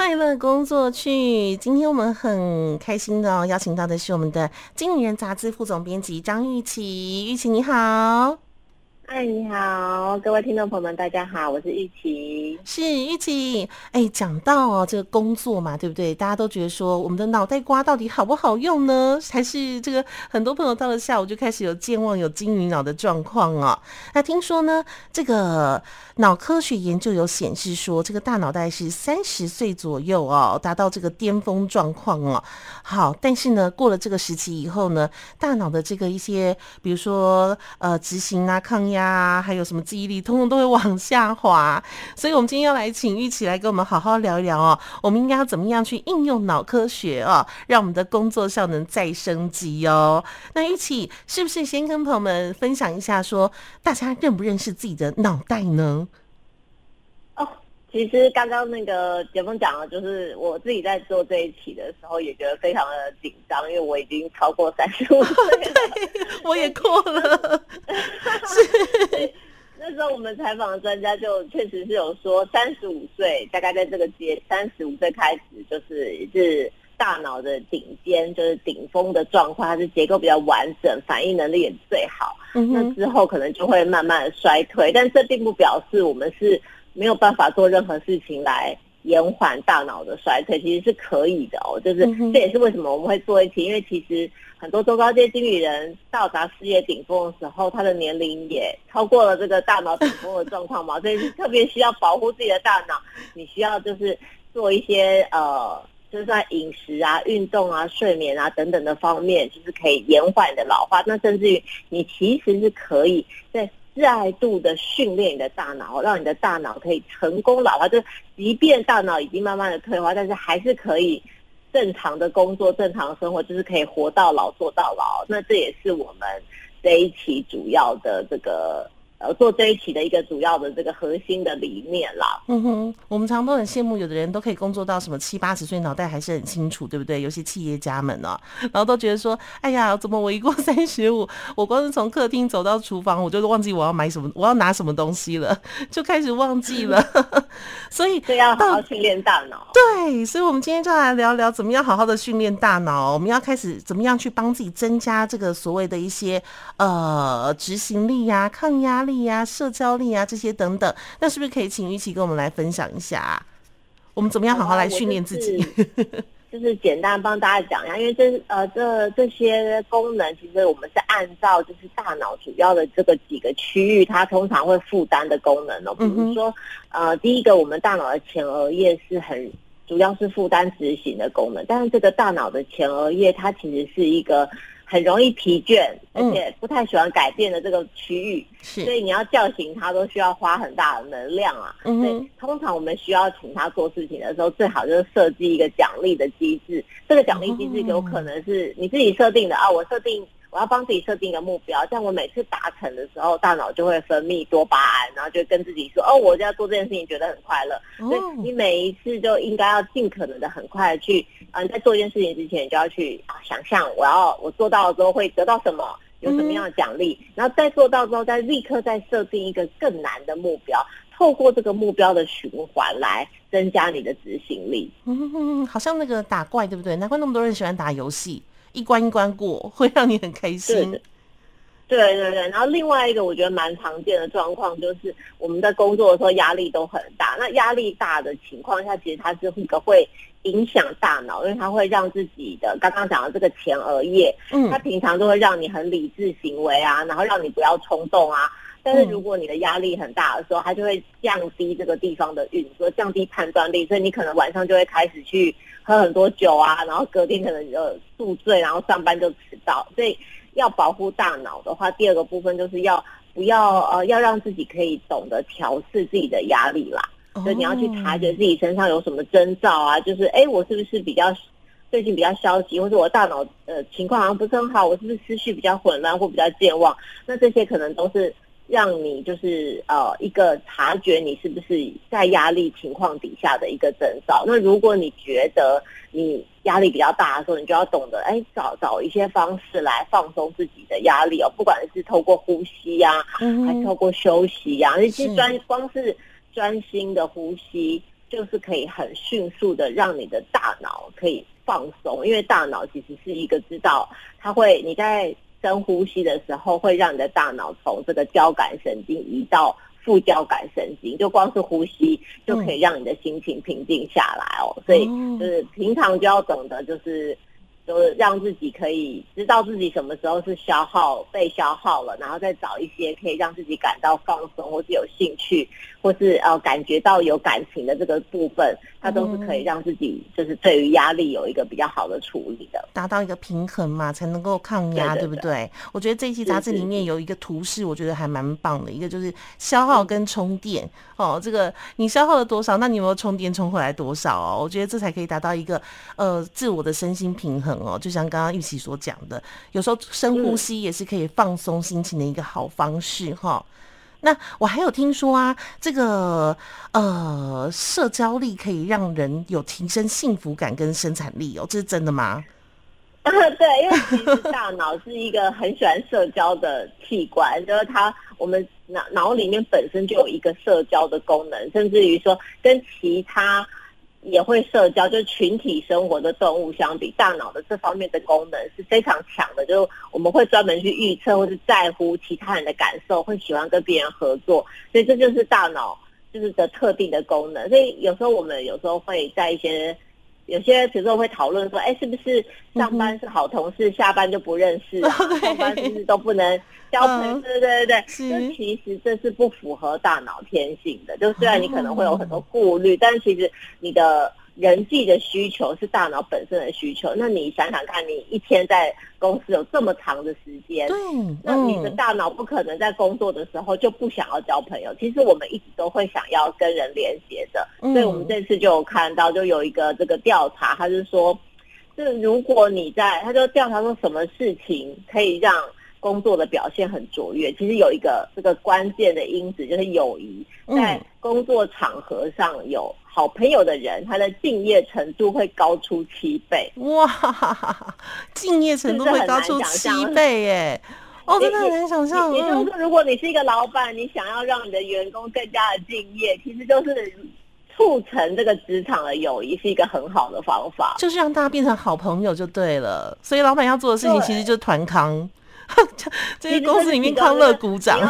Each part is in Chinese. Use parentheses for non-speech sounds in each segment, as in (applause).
快乐工作去。今天我们很开心的、哦、邀请到的是我们的《经理人》杂志副总编辑张玉琪。玉琪你好。嗨，你好，各位听众朋友们，大家好，我是玉琪。是玉琪。哎，讲到哦，这个工作嘛，对不对？大家都觉得说，我们的脑袋瓜到底好不好用呢？还是这个很多朋友到了下午就开始有健忘、有金鱼脑的状况哦。那听说呢，这个脑科学研究有显示说，这个大脑袋是三十岁左右哦，达到这个巅峰状况哦。好，但是呢，过了这个时期以后呢，大脑的这个一些，比如说呃，执行啊、抗压。啊，还有什么记忆力，通通都会往下滑。所以，我们今天要来请玉起来跟我们好好聊一聊哦。我们应该要怎么样去应用脑科学哦，让我们的工作效能再升级哦。那玉起是不是先跟朋友们分享一下，说大家认不认识自己的脑袋呢？哦，其实刚刚那个杰峰讲了，就是我自己在做这一期的时候，也觉得非常的紧张，因为我已经超过 (laughs) 三十五岁了，(laughs) 我也过了。(laughs) 是，那时候我们采访的专家就确实是有说，三十五岁大概在这个阶，三十五岁开始就是是大脑的顶尖，就是顶峰的状况，它是结构比较完整，反应能力也最好。嗯，那之后可能就会慢慢的衰退，但这并不表示我们是没有办法做任何事情来延缓大脑的衰退，其实是可以的哦。就是这也是为什么我们会做一期，因为其实。很多中高阶经理人到达事业顶峰的时候，他的年龄也超过了这个大脑顶峰的状况嘛，(laughs) 所以是特别需要保护自己的大脑。你需要就是做一些呃，就是在饮食啊、运动啊、睡眠啊等等的方面，就是可以延缓你的老化。那甚至于你其实是可以在再度的训练你的大脑，让你的大脑可以成功老化。就是即便大脑已经慢慢的退化，但是还是可以。正常的工作，正常的生活，就是可以活到老，做到老。那这也是我们这一期主要的这个。呃，做这一期的一个主要的这个核心的理念啦。嗯哼，我们常常都很羡慕，有的人都可以工作到什么七八十岁，脑袋还是很清楚，对不对？有些企业家们呢、啊，然后都觉得说，哎呀，怎么我一过三十五，我光是从客厅走到厨房，我就忘记我要买什么，我要拿什么东西了，(laughs) 就开始忘记了。(laughs) 所以，所以要好好训练大脑。对，所以我们今天就来聊聊怎么样好好的训练大脑。我们要开始怎么样去帮自己增加这个所谓的一些呃执行力呀、啊、抗压力。力啊，社交力啊，这些等等，那是不是可以请玉琪跟我们来分享一下，啊，我们怎么样好好来训练自己？就是，就是简单帮大家讲一下，因为这呃这这些功能，其实我们是按照就是大脑主要的这个几个区域，它通常会负担的功能哦。比如说，嗯、呃，第一个，我们大脑的前额叶是很主要是负担执行的功能，但是这个大脑的前额叶，它其实是一个。很容易疲倦，而且不太喜欢改变的这个区域，嗯、所以你要叫醒他都需要花很大的能量啊。嗯、所以通常我们需要请他做事情的时候，最好就是设计一个奖励的机制。这个奖励机制有可能是你自己设定的啊，我设定。我要帮自己设定一个目标，这样我每次达成的时候，大脑就会分泌多巴胺，然后就跟自己说：“哦，我就要做这件事情，觉得很快乐。”所以你每一次就应该要尽可能的很快的去，嗯、呃，在做一件事情之前，你就要去啊想象，我要我做到了之后会得到什么，有什么样的奖励，嗯、然后再做到之后，再立刻再设定一个更难的目标，透过这个目标的循环来增加你的执行力。嗯，好像那个打怪，对不对？难怪那么多人喜欢打游戏。一关一关过，(laughs) 会让你很开心。对对对，然后另外一个我觉得蛮常见的状况，就是我们在工作的时候压力都很大。那压力大的情况下，其实它是一个会影响大脑，因为它会让自己的刚刚讲的这个前额叶，嗯，它平常都会让你很理智行为啊，然后让你不要冲动啊。但是如果你的压力很大的时候，它就会降低这个地方的运作，降低判断力，所以你可能晚上就会开始去喝很多酒啊，然后隔天可能就宿醉，然后上班就迟到。所以要保护大脑的话，第二个部分就是要不要呃要让自己可以懂得调试自己的压力啦。所以你要去察觉自己身上有什么征兆啊，就是哎我是不是比较最近比较消极，或者我大脑呃情况好像不是很好，我是不是思绪比较混乱或比较健忘？那这些可能都是。让你就是呃一个察觉你是不是在压力情况底下的一个征兆。那如果你觉得你压力比较大的时候，你就要懂得哎找找一些方式来放松自己的压力哦，不管是透过呼吸呀、啊，还是透过休息呀、啊，其实专光是专心的呼吸，就是可以很迅速的让你的大脑可以放松，因为大脑其实是一个知道它会你在深呼吸的时候会让你的大脑从这个交感神经移到副交感神经，就光是呼吸就可以让你的心情平静下来哦。所以就是平常就要懂得就是。就是让自己可以知道自己什么时候是消耗被消耗了，然后再找一些可以让自己感到放松，或是有兴趣，或是呃感觉到有感情的这个部分，它都是可以让自己就是对于压力有一个比较好的处理的，达到一个平衡嘛，才能够抗压，对，不对？我觉得这一期杂志里面有一个图示，我觉得还蛮棒的，一个就是消耗跟充电哦，这个你消耗了多少，那你有没有充电充回来多少哦？我觉得这才可以达到一个呃自我的身心平衡。哦，就像刚刚玉琪所讲的，有时候深呼吸也是可以放松心情的一个好方式哈。那我还有听说啊，这个呃，社交力可以让人有提升幸福感跟生产力哦，这是真的吗？啊，(laughs) 对，因为其实大脑是一个很喜欢社交的器官，就是它我们脑脑里面本身就有一个社交的功能，甚至于说跟其他。也会社交，就是群体生活的动物相比，大脑的这方面的功能是非常强的。就是我们会专门去预测，或者在乎其他人的感受，会喜欢跟别人合作，所以这就是大脑就是的特定的功能。所以有时候我们有时候会在一些。有些时候会讨论说，哎，是不是上班是好同事，嗯、下班就不认识啊？(laughs) 上班是不是都不能交朋友？对对对对，就其实这是不符合大脑天性的。就虽然你可能会有很多顾虑，嗯、但是其实你的。人际的需求是大脑本身的需求。那你想想看，你一天在公司有这么长的时间，对，那你的大脑不可能在工作的时候就不想要交朋友。其实我们一直都会想要跟人连接的。所以我们这次就有看到，就有一个这个调查，他就说，就是如果你在，他就调查说什么事情可以让工作的表现很卓越。其实有一个这个关键的因子就是友谊，在工作场合上有。好朋友的人，他的敬业程度会高出七倍。哇，敬业程度会高出七倍耶！哦，真的很难想象。也就是说，如果你是一个老板，你想要让你的员工更加的敬业，其实就是促成这个职场的友谊，是一个很好的方法。就是让大家变成好朋友就对了。所以，老板要做的事情其实就是团康，(laughs) 这些公司里面康乐鼓掌。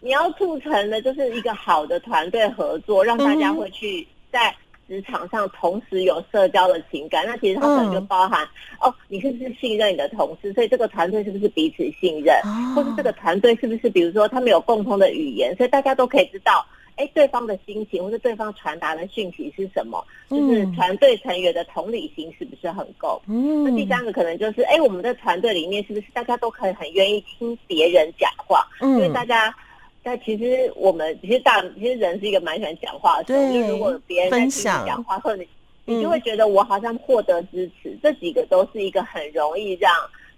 你要促成的就是一个好的团队合作，让大家会去。在职场上同时有社交的情感，那其实它可能就包含、嗯、哦，你是不是信任你的同事？所以这个团队是不是彼此信任？哦、或是这个团队是不是比如说他们有共同的语言，所以大家都可以知道，哎，对方的心情或者对方传达的讯息是什么？就是团队成员的同理心是不是很够？嗯，那第三个可能就是，哎，我们的团队里面是不是大家都可以很愿意听别人讲话？嗯，因为大家。但其实我们其实大其实人是一个蛮喜欢讲话的，对，因为如果别人在听你讲话，或者你你就会觉得我好像获得支持，嗯、这几个都是一个很容易让，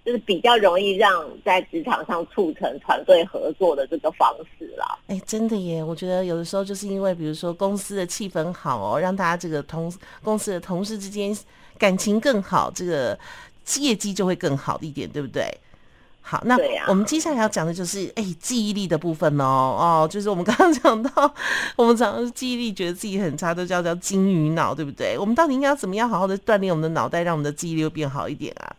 就是比较容易让在职场上促成团队合作的这个方式啦。哎，真的耶！我觉得有的时候就是因为，比如说公司的气氛好哦，让大家这个同公司的同事之间感情更好，这个业绩就会更好一点，对不对？好，那我们接下来要讲的就是哎、欸，记忆力的部分哦哦，就是我们刚刚讲到，(laughs) 我们常常记忆力觉得自己很差，都叫叫金鱼脑，对不对？我们到底应该要怎么样好好的锻炼我们的脑袋，让我们的记忆力又变好一点啊？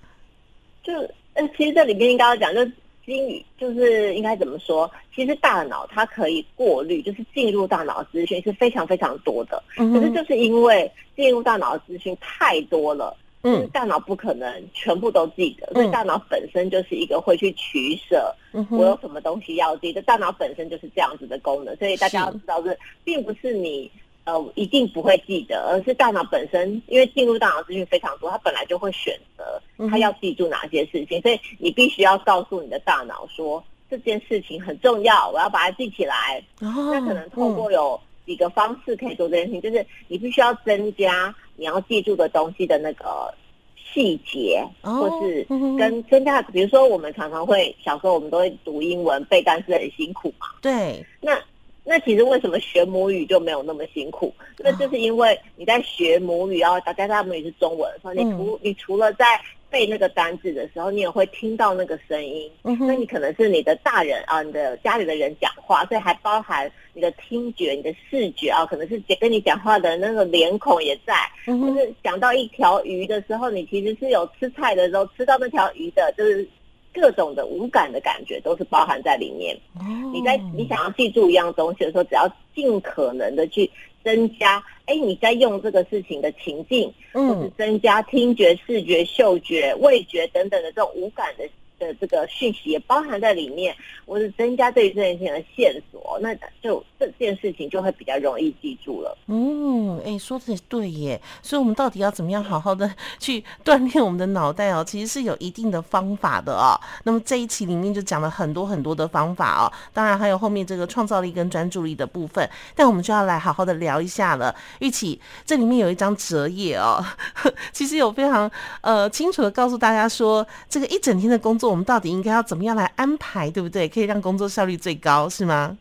就嗯，其实这里面应该要讲，就金鱼就是应该怎么说？其实大脑它可以过滤，就是进入大脑资讯是非常非常多的，可是就是因为进入大脑的资讯太多了。嗯，大脑不可能全部都记得，嗯、所以大脑本身就是一个会去取舍。嗯，我有什么东西要记得？大脑本身就是这样子的功能，所以大家要知道，是并不是你呃一定不会记得，而是大脑本身因为进入大脑资讯非常多，它本来就会选择它要记住哪些事情，所以你必须要告诉你的大脑说这件事情很重要，我要把它记起来。哦，那可能透过有几个方式可以做这件事情，就是你必须要增加。你要记住的东西的那个细节，或是跟增加，比如说我们常常会小时候我们都会读英文背单词很辛苦嘛。对。那那其实为什么学母语就没有那么辛苦？那就是因为你在学母语，然后大家他母语是中文的时候，你除你除了在背那个单字的时候，你也会听到那个声音。嗯哼，那你可能是你的大人啊，你的家里的人讲话，所以还包含你的听觉、你的视觉啊，可能是跟你讲话的那个脸孔也在。嗯哼，就是讲到一条鱼的时候，你其实是有吃菜的时候吃到那条鱼的，就是。各种的无感的感觉都是包含在里面。哦、你在你想要记住一样东西的时候，只要尽可能的去增加，哎，你在用这个事情的情境，嗯，或是增加听觉、视觉、嗅觉、味觉等等的这种五感的。的这个讯息也包含在里面，我是增加对这件事情的线索，那就这件事情就会比较容易记住了。嗯，哎，说的对耶，所以我们到底要怎么样好好的去锻炼我们的脑袋哦？其实是有一定的方法的哦。那么这一期里面就讲了很多很多的方法哦，当然还有后面这个创造力跟专注力的部分，但我们就要来好好的聊一下了。郁綺，这里面有一张折页哦，(laughs) 其实有非常呃清楚的告诉大家说，这个一整天的工作。我们到底应该要怎么样来安排，对不对？可以让工作效率最高，是吗？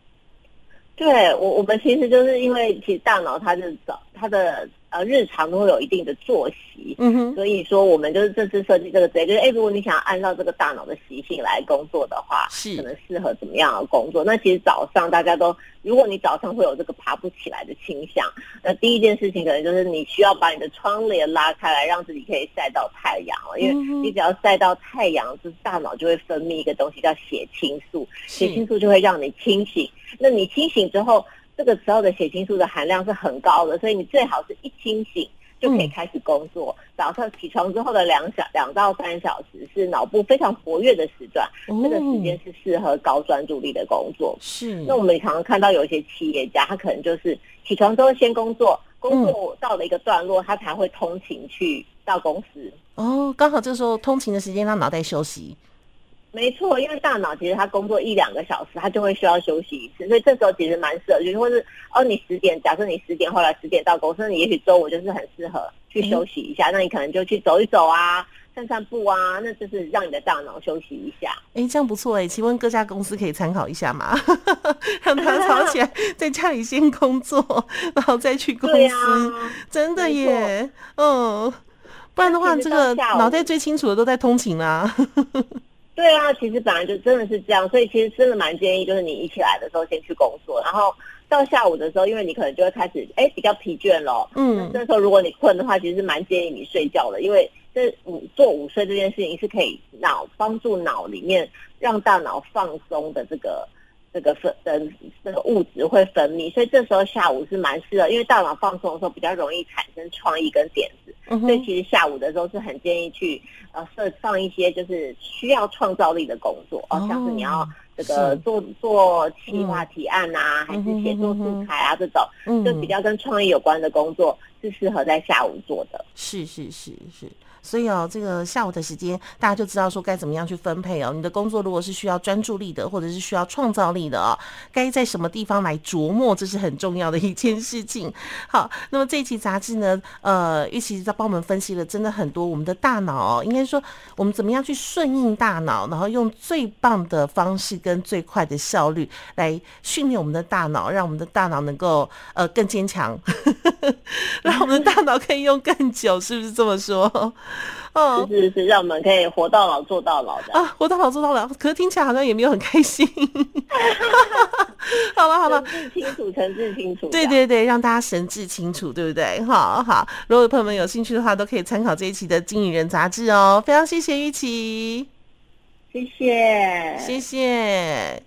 对，我我们其实就是因为其实大脑它是找它的。呃，日常都会有一定的作息，嗯哼，所以说我们就是这次设计这个职业，就是哎，如果你想要按照这个大脑的习性来工作的话，是可能适合怎么样的工作？那其实早上大家都，如果你早上会有这个爬不起来的倾向，那第一件事情可能就是你需要把你的窗帘拉开来，让自己可以晒到太阳了，因为你只要晒到太阳，就是大脑就会分泌一个东西叫血清素，血清素就会让你清醒。那你清醒之后。这个时候的血清素的含量是很高的，所以你最好是一清醒就可以开始工作。嗯、早上起床之后的两小两到三小时是脑部非常活跃的时段，这、哦、个时间是适合高专注力的工作。是。那我们也常常看到有一些企业家，他可能就是起床之后先工作，工作到了一个段落，他才会通勤去到公司。哦，刚好这时候通勤的时间让脑袋休息。没错，因为大脑其实它工作一两个小时，它就会需要休息一次，所以这时候其实蛮适合，就是或是哦，你十点，假设你十点后来十点到公司，你也许周五就是很适合去休息一下，嗯、那你可能就去走一走啊，散散步啊，那就是让你的大脑休息一下。哎，这样不错哎，请问各家公司可以参考一下吗？(laughs) 让他早起来 (laughs) 在家里先工作，然后再去公司，啊、真的耶，嗯，不然的话，这个脑袋最清楚的都在通勤啊。对啊，其实本来就真的是这样，所以其实真的蛮建议，就是你一起来的时候先去工作，然后到下午的时候，因为你可能就会开始哎比较疲倦了，嗯，那时候如果你困的话，其实是蛮建议你睡觉的，因为这午做午睡这件事情是可以脑帮助脑里面让大脑放松的这个这个分的这个物质会分泌，所以这时候下午是蛮适合，因为大脑放松的时候比较容易产生创意跟点子。所以其实下午的时候是很建议去呃设放一些就是需要创造力的工作，哦，像是你要这个做做企划提案啊，还是写作素材啊这种，就比较跟创意有关的工作是适合在下午做的。是是是是。所以哦，这个下午的时间，大家就知道说该怎么样去分配哦。你的工作如果是需要专注力的，或者是需要创造力的哦，该在什么地方来琢磨，这是很重要的一件事情。好，那么这期杂志呢，呃，郁綺在帮我们分析了真的很多我们的大脑哦，应该说我们怎么样去顺应大脑，然后用最棒的方式跟最快的效率来训练我们的大脑，让我们的大脑能够呃更坚强，(laughs) 让我们的大脑可以用更久，是不是这么说？(laughs) 哦，是是是，让我们可以活到老做到老的啊，活到老做到老。可是听起来好像也没有很开心。(laughs) 好了好了，清楚，神志清楚。对对对，让大家神志清楚，对不对？好好，如果朋友们有兴趣的话，都可以参考这一期的《经理人》杂志哦。非常谢谢玉琪，谢谢，谢谢。